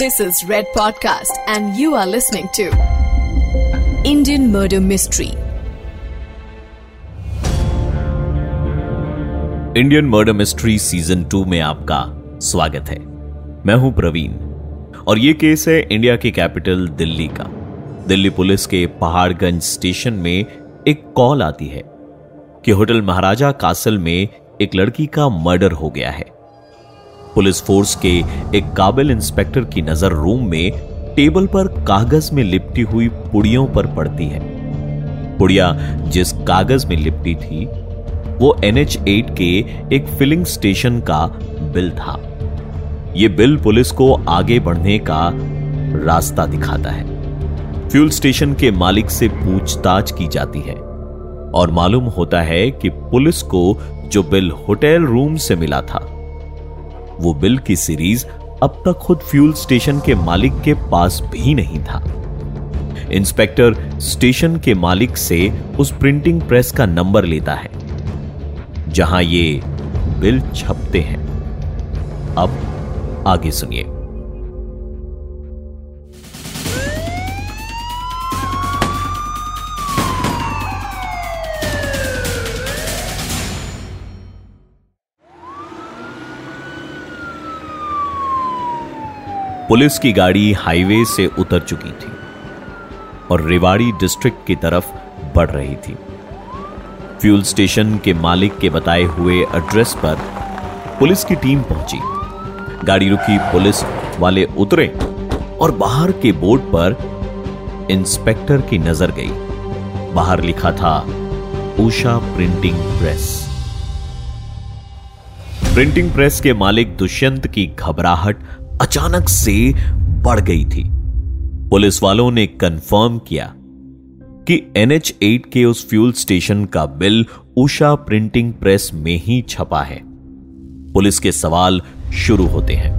This is Red Podcast, and you are listening to Indian Murder Mystery. Indian murder mystery season two में आपका स्वागत है। मैं हूँ प्रवीण और ये केस है इंडिया की कैपिटल दिल्ली का। दिल्ली पुलिस के पहाड़गंज स्टेशन में एक कॉल आती है कि होटल महाराजा कासल में एक लड़की का मर्डर हो गया है। पुलिस फोर्स के एक काबिल इंस्पेक्टर की नज़र रूम में टेबल पर कागज़ में लिपटी हुई पुड़ियों पर पड़ती है। पुड़िया जिस कागज़ में लिपटी थी, वो एनएच एट के एक फिलिंग स्टेशन का बिल था। ये बिल पुलिस को आगे बढ़ने का रास्ता दिखाता है। फ्यूल स्टेशन के मालिक से पूछताछ की जाती है और मालूम होता है कि पुलिस को जो बिल होटल रूम से मिला था वो बिल की सीरीज़ अब तक खुद फ्यूल स्टेशन के मालिक के पास भी नहीं था। इंस्पेक्टर स्टेशन के मालिक से उस प्रिंटिंग प्रेस का नंबर लेता है, जहाँ ये बिल छपते हैं। अब आगे सुनिए। पुलिस की गाड़ी हाईवे से उतर चुकी थी और रेवाड़ी डिस्ट्रिक्ट की तरफ़ बढ़ रही थी। फ्यूल स्टेशन के मालिक के बताए हुए एड्रेस पर पुलिस की टीम पहुँची। गाड़ी रुकी, पुलिस वाले उतरे और बाहर के बोर्ड पर इंस्पेक्टर की नज़र गई। बाहर लिखा था, Usha printing press. Printing press के मालिक दुष्यंत की घबराहट अचानक से बढ़ गई थी। पुलिस वालों ने कंफर्म किया कि एनएच एट के उस फ्यूल स्टेशन का बिल उषा प्रिंटिंग प्रेस में ही छपा है। पुलिस के सवाल शुरू होते हैं।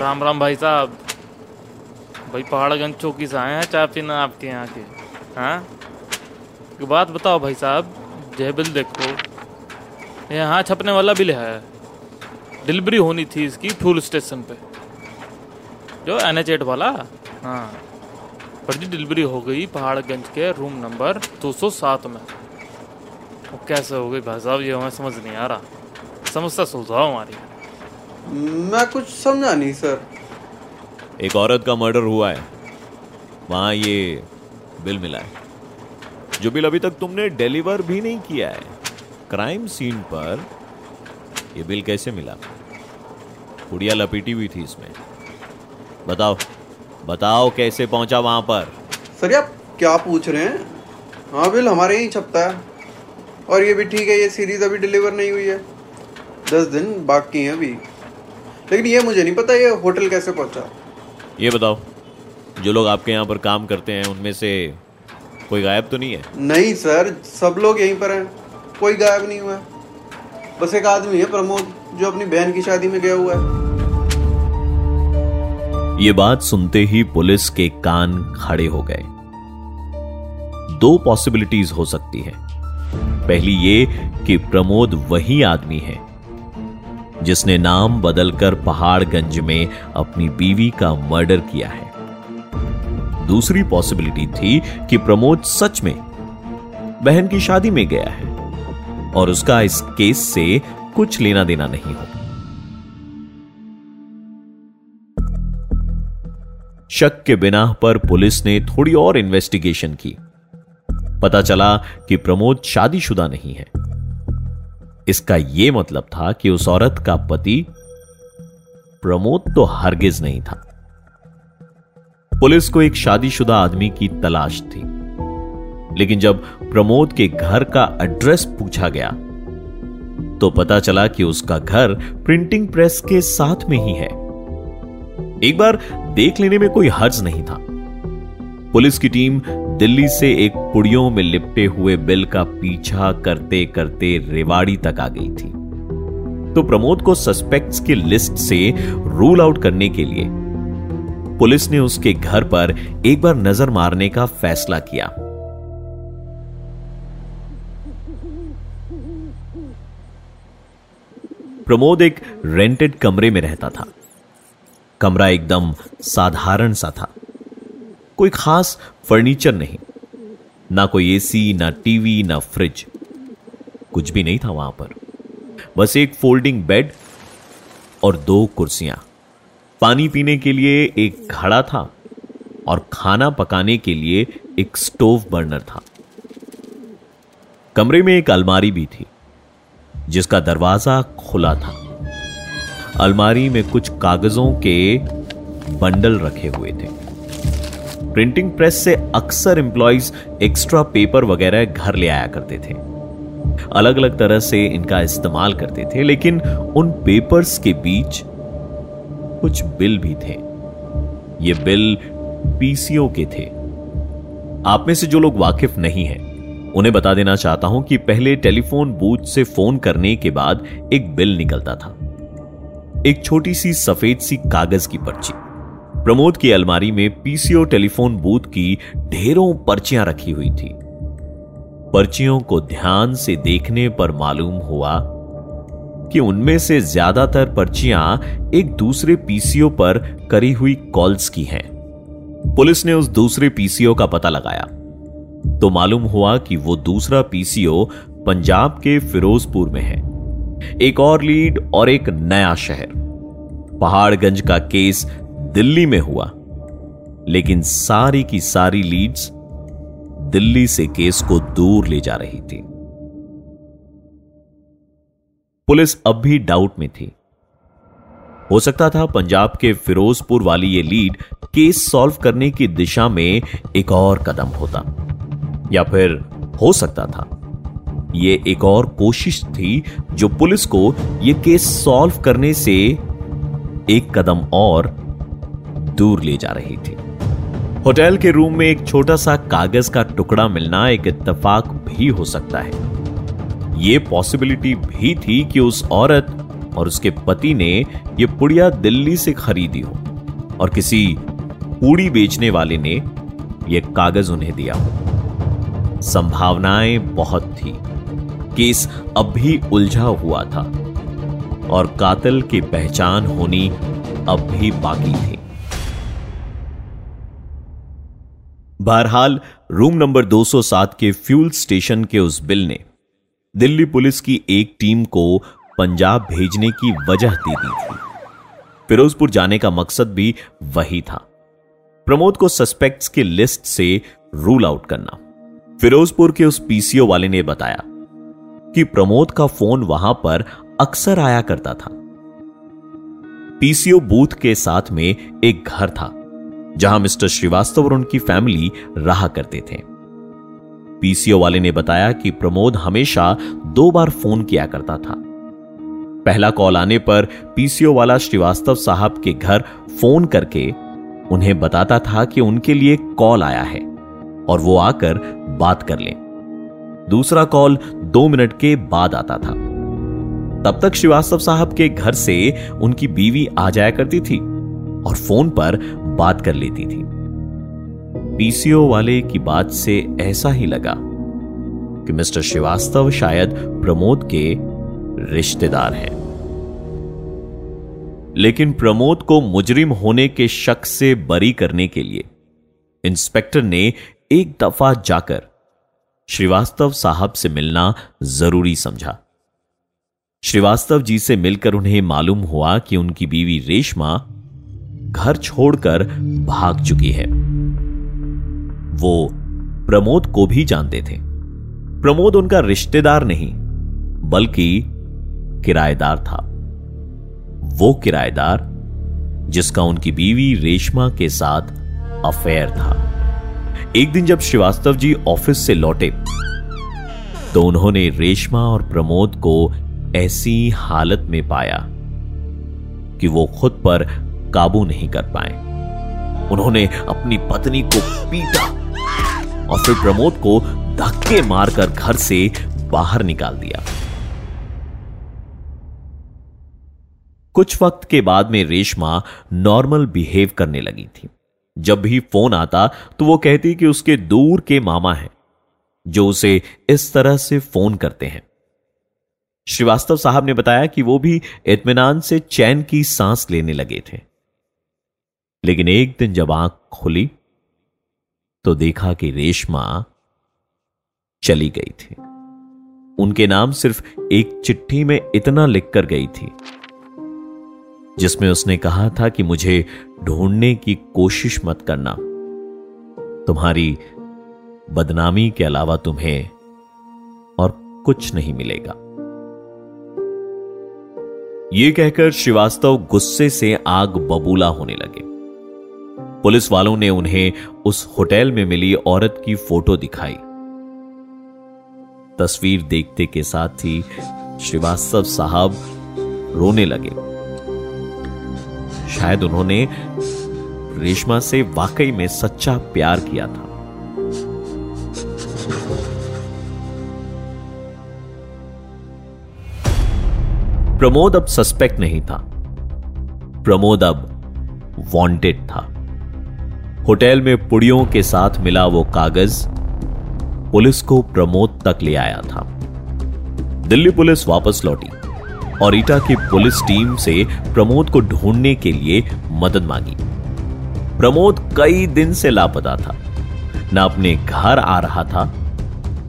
राम राम भाई साहब। भाई पहाड़गंज चौकी से आए हैं, चाय पीना आपके यहाँ के? हाँ? बात बताओ भाई साहब, जय बिल देखो। यहाँ छपने वाला बिल है। डिलीवरी होनी थी इसकी फूल स्टेशन पे। जो एन एच एट वाला? हाँ। फर्जी डिलीवरी हो गई पहाड़गंज के रूम नंबर 207 में। वो कैसे हो गई भाई साहब ये हमें समझ नहीं आ रहा। समस्या सुलझाओ हमारी। मैं कुछ समझा नहीं सर। एक औरत का मर्डर हुआ है। वहाँ ये बिल मिला है। जो बिल अभी तक तुमने डिलीवर भी नहीं किया है। क्राइम सीन पर यह बिल कैसे मिला? कुड़िया लपेटी हुई थी इसमें। बताओ बताओ कैसे पहुँचा वहाँ पर? सर आप क्या पूछ रहे हैं? हाँ बिल हमारे ही छपता है। और ये भी ठीक है ये सीरीज़ अभी डिलीवर नहीं हुई है। दस दिन बाकी हैं अभी। लेकिन ये मुझे नहीं पता ये होटल कैसे पहुँचा। ये बताओ जो लोग आपके यहाँ पर काम करते हैं उनमें से कोई गायब तो नहीं है? नहीं सर सब लोग यहीं पर हैं। कोई गायब नहीं हुआ बस एक आदमी है प्रमोद, जो अपनी बहन की शादी में गया हुआ है। ये बात सुनते ही पुलिस के कान खड़े हो गए। दो पॉसिबिलिटीज हो सकती है। पहली ये कि प्रमोद वही आदमी है, जिसने नाम बदलकर पहाड़गंज में अपनी बीवी का मर्डर किया है। दूसरी पॉसिबिलिटी थी कि प्रमोद सच में बहन की शादी में गया है। और उसका इस केस से कुछ लेना देना नहीं हो। शक के बिना पर पुलिस ने थोड़ी और इन्वेस्टिगेशन की। पता चला कि प्रमोद शादीशुदा नहीं है। इसका यह मतलब था कि उस औरत का पति प्रमोद तो हरगिज नहीं था। पुलिस को एक शादीशुदा आदमी की तलाश थी। लेकिन जब प्रमोद के घर का एड्रेस पूछा गया तो पता चला कि उसका घर प्रिंटिंग प्रेस के साथ में ही है। एक बार देख लेने में कोई हर्ज नहीं था। पुलिस की टीम दिल्ली से एक पुड़ियों में लिपटे हुए बिल का पीछा करते करते रेवाड़ी तक आ गई थी। तो प्रमोद को सस्पेक्ट्स की लिस्ट से रूल आउट करने के लिए पुलिस ने उसके घर पर एक बार नज़र मारने का फैसला किया। प्रमोद एक रेंटेड कमरे में रहता था। कमरा एकदम साधारण सा था। कोई खास फर्नीचर नहीं। ना कोई एसी ना टीवी ना फ्रिज कुछ भी नहीं था वहाँ पर। बस एक फोल्डिंग बेड और दो कुर्सियाँ। पानी पीने के लिए एक घड़ा था और खाना पकाने के लिए एक स्टोव बर्नर था। कमरे में एक अलमारी भी थी। जिसका दरवाज़ा खुला था। अलमारी में कुछ कागजों के बंडल रखे हुए थे। प्रिंटिंग प्रेस से अक्सर एम्प्लॉयज़ एक्स्ट्रा पेपर वगैरह घर ले आया करते थे। अलग अलग तरह से इनका इस्तेमाल करते थे, लेकिन उन पेपर्स के बीच कुछ बिल भी थे। ये बिल पीसीओ के थे। आप में से जो लोग वाकिफ नहीं हैं उन्हें बता देना चाहता हूँ कि पहले टेलीफोन बूथ से फ़ोन करने के बाद एक बिल निकलता था। एक छोटी सी सफ़ेद सी कागज़ की पर्ची। प्रमोद की अलमारी में पीसीओ टेलीफोन बूथ की ढेरों पर्चियाँ रखी हुई थी। पर्चियों को ध्यान से देखने पर मालूम हुआ कि उनमें से ज़्यादातर पर्चियाँ एक दूसरे पीसीओ पर करी हुई कॉल्स की हैं। पुलिस ने उस दूसरे पीसीओ का पता लगाया। तो मालूम हुआ कि वो दूसरा पीसीओ पंजाब के फिरोजपुर में है। एक और लीड और एक नया शहर। पहाड़गंज का केस दिल्ली में हुआ। लेकिन सारी की सारी लीड्स दिल्ली से केस को दूर ले जा रही थी। पुलिस अब भी डाउट में थी। हो सकता था पंजाब के फिरोजपुर वाली ये लीड केस सॉल्व करने की दिशा में एक और कदम होता। या फिर हो सकता था। ये एक और कोशिश थी जो पुलिस को यह केस सॉल्व करने से एक कदम और दूर ले जा रही थी। होटल के रूम में एक छोटा सा कागज़ का टुकड़ा मिलना एक इत्तेफाक भी हो सकता है। यह पॉसिबिलिटी भी थी कि उस औरत और उसके पति ने यह पुड़िया दिल्ली से खरीदी हो और किसी पूड़ी बेचने वाले ने यह कागज़ उन्हें दिया हो। संभावनाएँ बहुत थी केस अब भी उलझा हुआ था और कातिल की पहचान होनी अब भी बाकी थी। बहरहाल, रूम नंबर 207 के फ्यूल स्टेशन के उस बिल ने दिल्ली पुलिस की एक टीम को पंजाब भेजने की वजह दे दी थी। फिरोजपुर जाने का मकसद भी वही था। प्रमोद को सस्पेक्ट्स की लिस्ट से रूल आउट करना। फिरोजपुर के उस पीसीओ वाले ने बताया कि प्रमोद का फ़ोन वहाँ पर अक्सर आया करता था। पीसीओ बूथ के साथ में एक घर था, जहाँ मिस्टर श्रीवास्तव और उनकी फैमिली रहा करते थे। पीसीओ वाले ने बताया कि प्रमोद हमेशा दो बार फ़ोन किया करता था। पहला कॉल आने पर पीसीओ वाला श्रीवास्तव साहब के घर फ़ोन करके उन्हें बताता था कि उनके लिए कॉल आया है। और वो आकर बात कर लें। दूसरा कॉल दो मिनट के बाद आता था। तब तक श्रीवास्तव साहब के घर से उनकी बीवी आ जाया करती थी और फ़ोन पर बात कर लेती थी। पीसीओ वाले की बात से ऐसा ही लगा कि मिस्टर श्रीवास्तव शायद प्रमोद के रिश्तेदार हैं। लेकिन प्रमोद को मुजरिम होने के शक से बरी करने के लिए इंस्पेक्टर ने एक दफ़ा जाकर श्रीवास्तव साहब से मिलना ज़रूरी समझा। श्रीवास्तव जी से मिलकर उन्हें मालूम हुआ कि उनकी बीवी रेशमा घर छोड़कर भाग चुकी है। वो प्रमोद को भी जानते थे। प्रमोद उनका रिश्तेदार नहीं, बल्कि किराएदार था। वो किराएदार जिसका उनकी बीवी रेशमा के साथ अफेयर था। एक दिन जब श्रीवास्तव जी ऑफ़िस से लौटे तो उन्होंने रेशमा और प्रमोद को ऐसी हालत में पाया कि वो खुद पर काबू नहीं कर पाए। उन्होंने अपनी पत्नी को पीटा और फिर प्रमोद को धक्के मारकर घर से बाहर निकाल दिया। कुछ वक्त के बाद में रेशमा नॉर्मल बिहेव करने लगी थी। जब भी फ़ोन आता तो वो कहती कि उसके दूर के मामा हैं, जो उसे इस तरह से फ़ोन करते हैं। श्रीवास्तव साहब ने बताया कि वो भी इतमान से चैन की सांस लेने लगे थे। लेकिन एक दिन जब आँख खुली तो देखा कि रेशमा चली गई थी। उनके नाम सिर्फ़ एक चिट्ठी में इतना लिखकर गई थी। जिसमें उसने कहा था कि मुझे ढूँढने की कोशिश मत करना। तुम्हारी बदनामी के अलावा तुम्हें और कुछ नहीं मिलेगा। यह कहकर श्रीवास्तव गुस्से से आग बबूला होने लगे। पुलिस वालों ने उन्हें उस होटल में मिली औरत की फ़ोटो दिखाई। तस्वीर देखते के साथ ही श्रीवास्तव साहब रोने लगे। शायद उन्होंने रेशमा से वाकई में सच्चा प्यार किया था। प्रमोद अब सस्पेक्ट नहीं था। प्रमोद अब वांटेड था। होटल में पुड़ियों के साथ मिला वो कागज़, पुलिस को प्रमोद तक ले आया था। दिल्ली पुलिस वापस लौटी। और ईटा की पुलिस टीम से प्रमोद को ढूँढने के लिए मदद मांगी। प्रमोद कई दिन से लापता था। न अपने घर आ रहा था,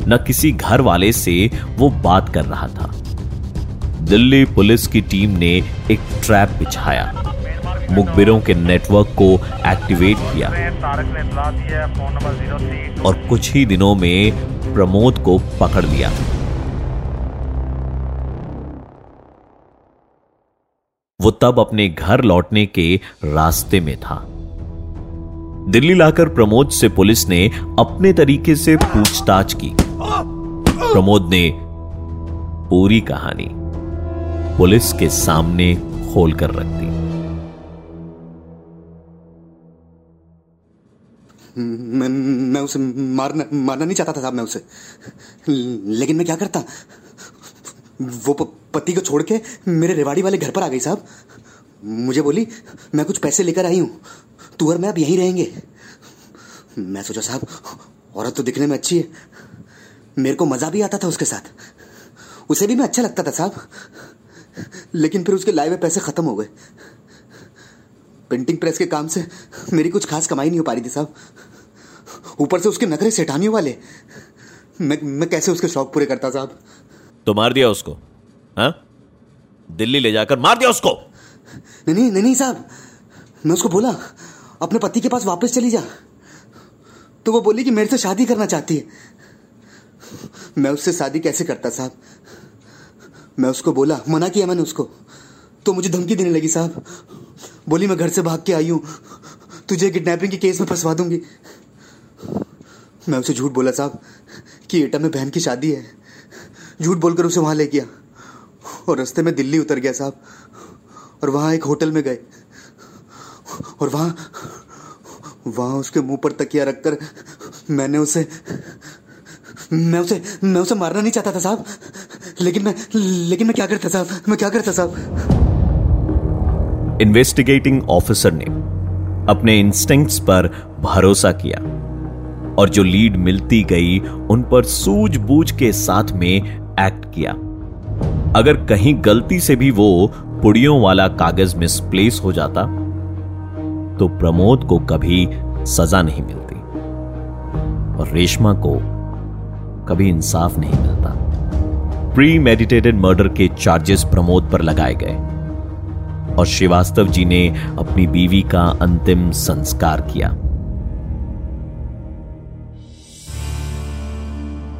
न किसी घर वाले से वो बात कर रहा था। दिल्ली पुलिस की टीम ने एक ट्रैप बिछाया। मुखबिरों के नेटवर्क को एक्टिवेट किया। और कुछ ही दिनों में प्रमोद को पकड़ लिया। वो तब अपने घर लौटने के रास्ते में था। दिल्ली लाकर प्रमोद से पुलिस ने अपने तरीके से पूछताछ की। प्रमोद ने पूरी कहानी पुलिस के सामने खोलकर रख दी। मैं मैं उसे मारना मारना नहीं चाहता था साहब मैं उसे। लेकिन मैं क्या करता? वो पति को छोड़ के मेरे रेवाड़ी वाले घर पर आ गई साहब। मुझे बोली, मैं कुछ पैसे लेकर आई हूँ। तू और मैं अब यहीं रहेंगे। मैं सोचा, साहब, औरत तो दिखने में अच्छी है। मेरे को मज़ा भी आता था उसके साथ। उसे भी मैं अच्छा लगता था, साहब। लेकिन फिर उसके लाए हुए पैसे खत्म हो गए। प्रिंटिंग प्रेस के काम से मेरी कुछ खास कमाई नहीं हो पा रही थी, साहब। ऊपर से उसके नखरे सेठानियों वाले। मैं मैं कैसे उसके शौक पूरे करता, साहब? तो मार दिया उसको। हा? दिल्ली ले जाकर मार दिया उसको। नहीं नहीं साहब, मैं उसको बोला, अपने पति के पास वापस चली जा। तो वो बोली कि मेरे से शादी करना चाहती है। मैं उससे शादी कैसे करता साहब? मैं उसको बोला, मना किया मैंने उसको। तो मुझे धमकी देने लगी साहब। बोली, मैं घर से भाग के आई हूँ। तुझे किडनैपिंग के केस में फंसवा दूँगी। मैं उसे झूठ बोला साहब कि एटा में बहन की शादी है। झूठ बोलकर उसे वहाँ ले गया। और रास्ते में दिल्ली उतर गया साहब। और वहाँ एक होटल में गए। और वहाँ वहाँ उसके मुँह पर तकिया रखकर मैंने उसे, मैं उसे मैं उसे मारना नहीं चाहता था साहब। लेकिन मैं लेकिन मैं क्या करता साहब? मैं क्या करता साहब? इन्वेस्टिगेटिंग ऑफिसर ने अपने इंस्टिंक्ट्स पर भरोसा किया और जो लीड मिलती गई, उन पर सूझबूझ के साथ में एक्ट किया। अगर कहीं गलती से भी वो पुड़ियों वाला कागज़ मिसप्लेस हो जाता तो प्रमोद को कभी सजा नहीं मिलती और रेशमा को कभी इंसाफ नहीं मिलता। प्री मेडिटेटेड मर्डर के चार्जेस प्रमोद पर लगाए गए और श्रीवास्तव जी ने अपनी बीवी का अंतिम संस्कार किया।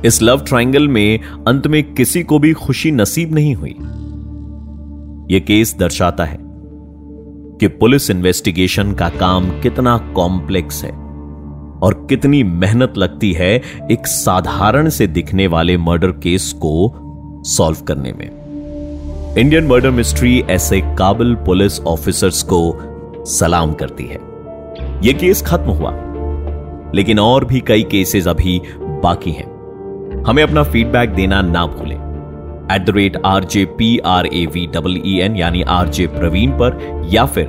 इस लव ट्रायंगल में अंत में किसी को भी खुशी नसीब नहीं हुई। यह केस दर्शाता है कि पुलिस इन्वेस्टिगेशन का काम कितना कॉम्प्लेक्स है और कितनी मेहनत लगती है एक साधारण से दिखने वाले मर्डर केस को सॉल्व करने में। इंडियन मर्डर मिस्ट्री ऐसे काबिल पुलिस ऑफिसर्स को सलाम करती है। यह केस खत्म हुआ। लेकिन और भी कई केसेस अभी बाकी हैं। हमें अपना फीडबैक देना ना भूलें at the rate R J P R A V double E N यानी आर जे प्रवीण पर या फिर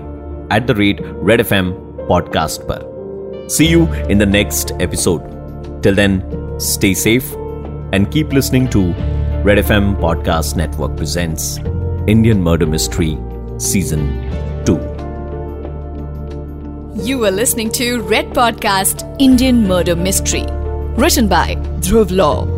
at the rate Red F M podcast पर see you in the next episode till then stay safe and keep listening to Red FM Podcast Network presents Indian Murder Mystery Season 2. You are listening to Red Podcast Indian Murder Mystery. Written by Dhruv Law.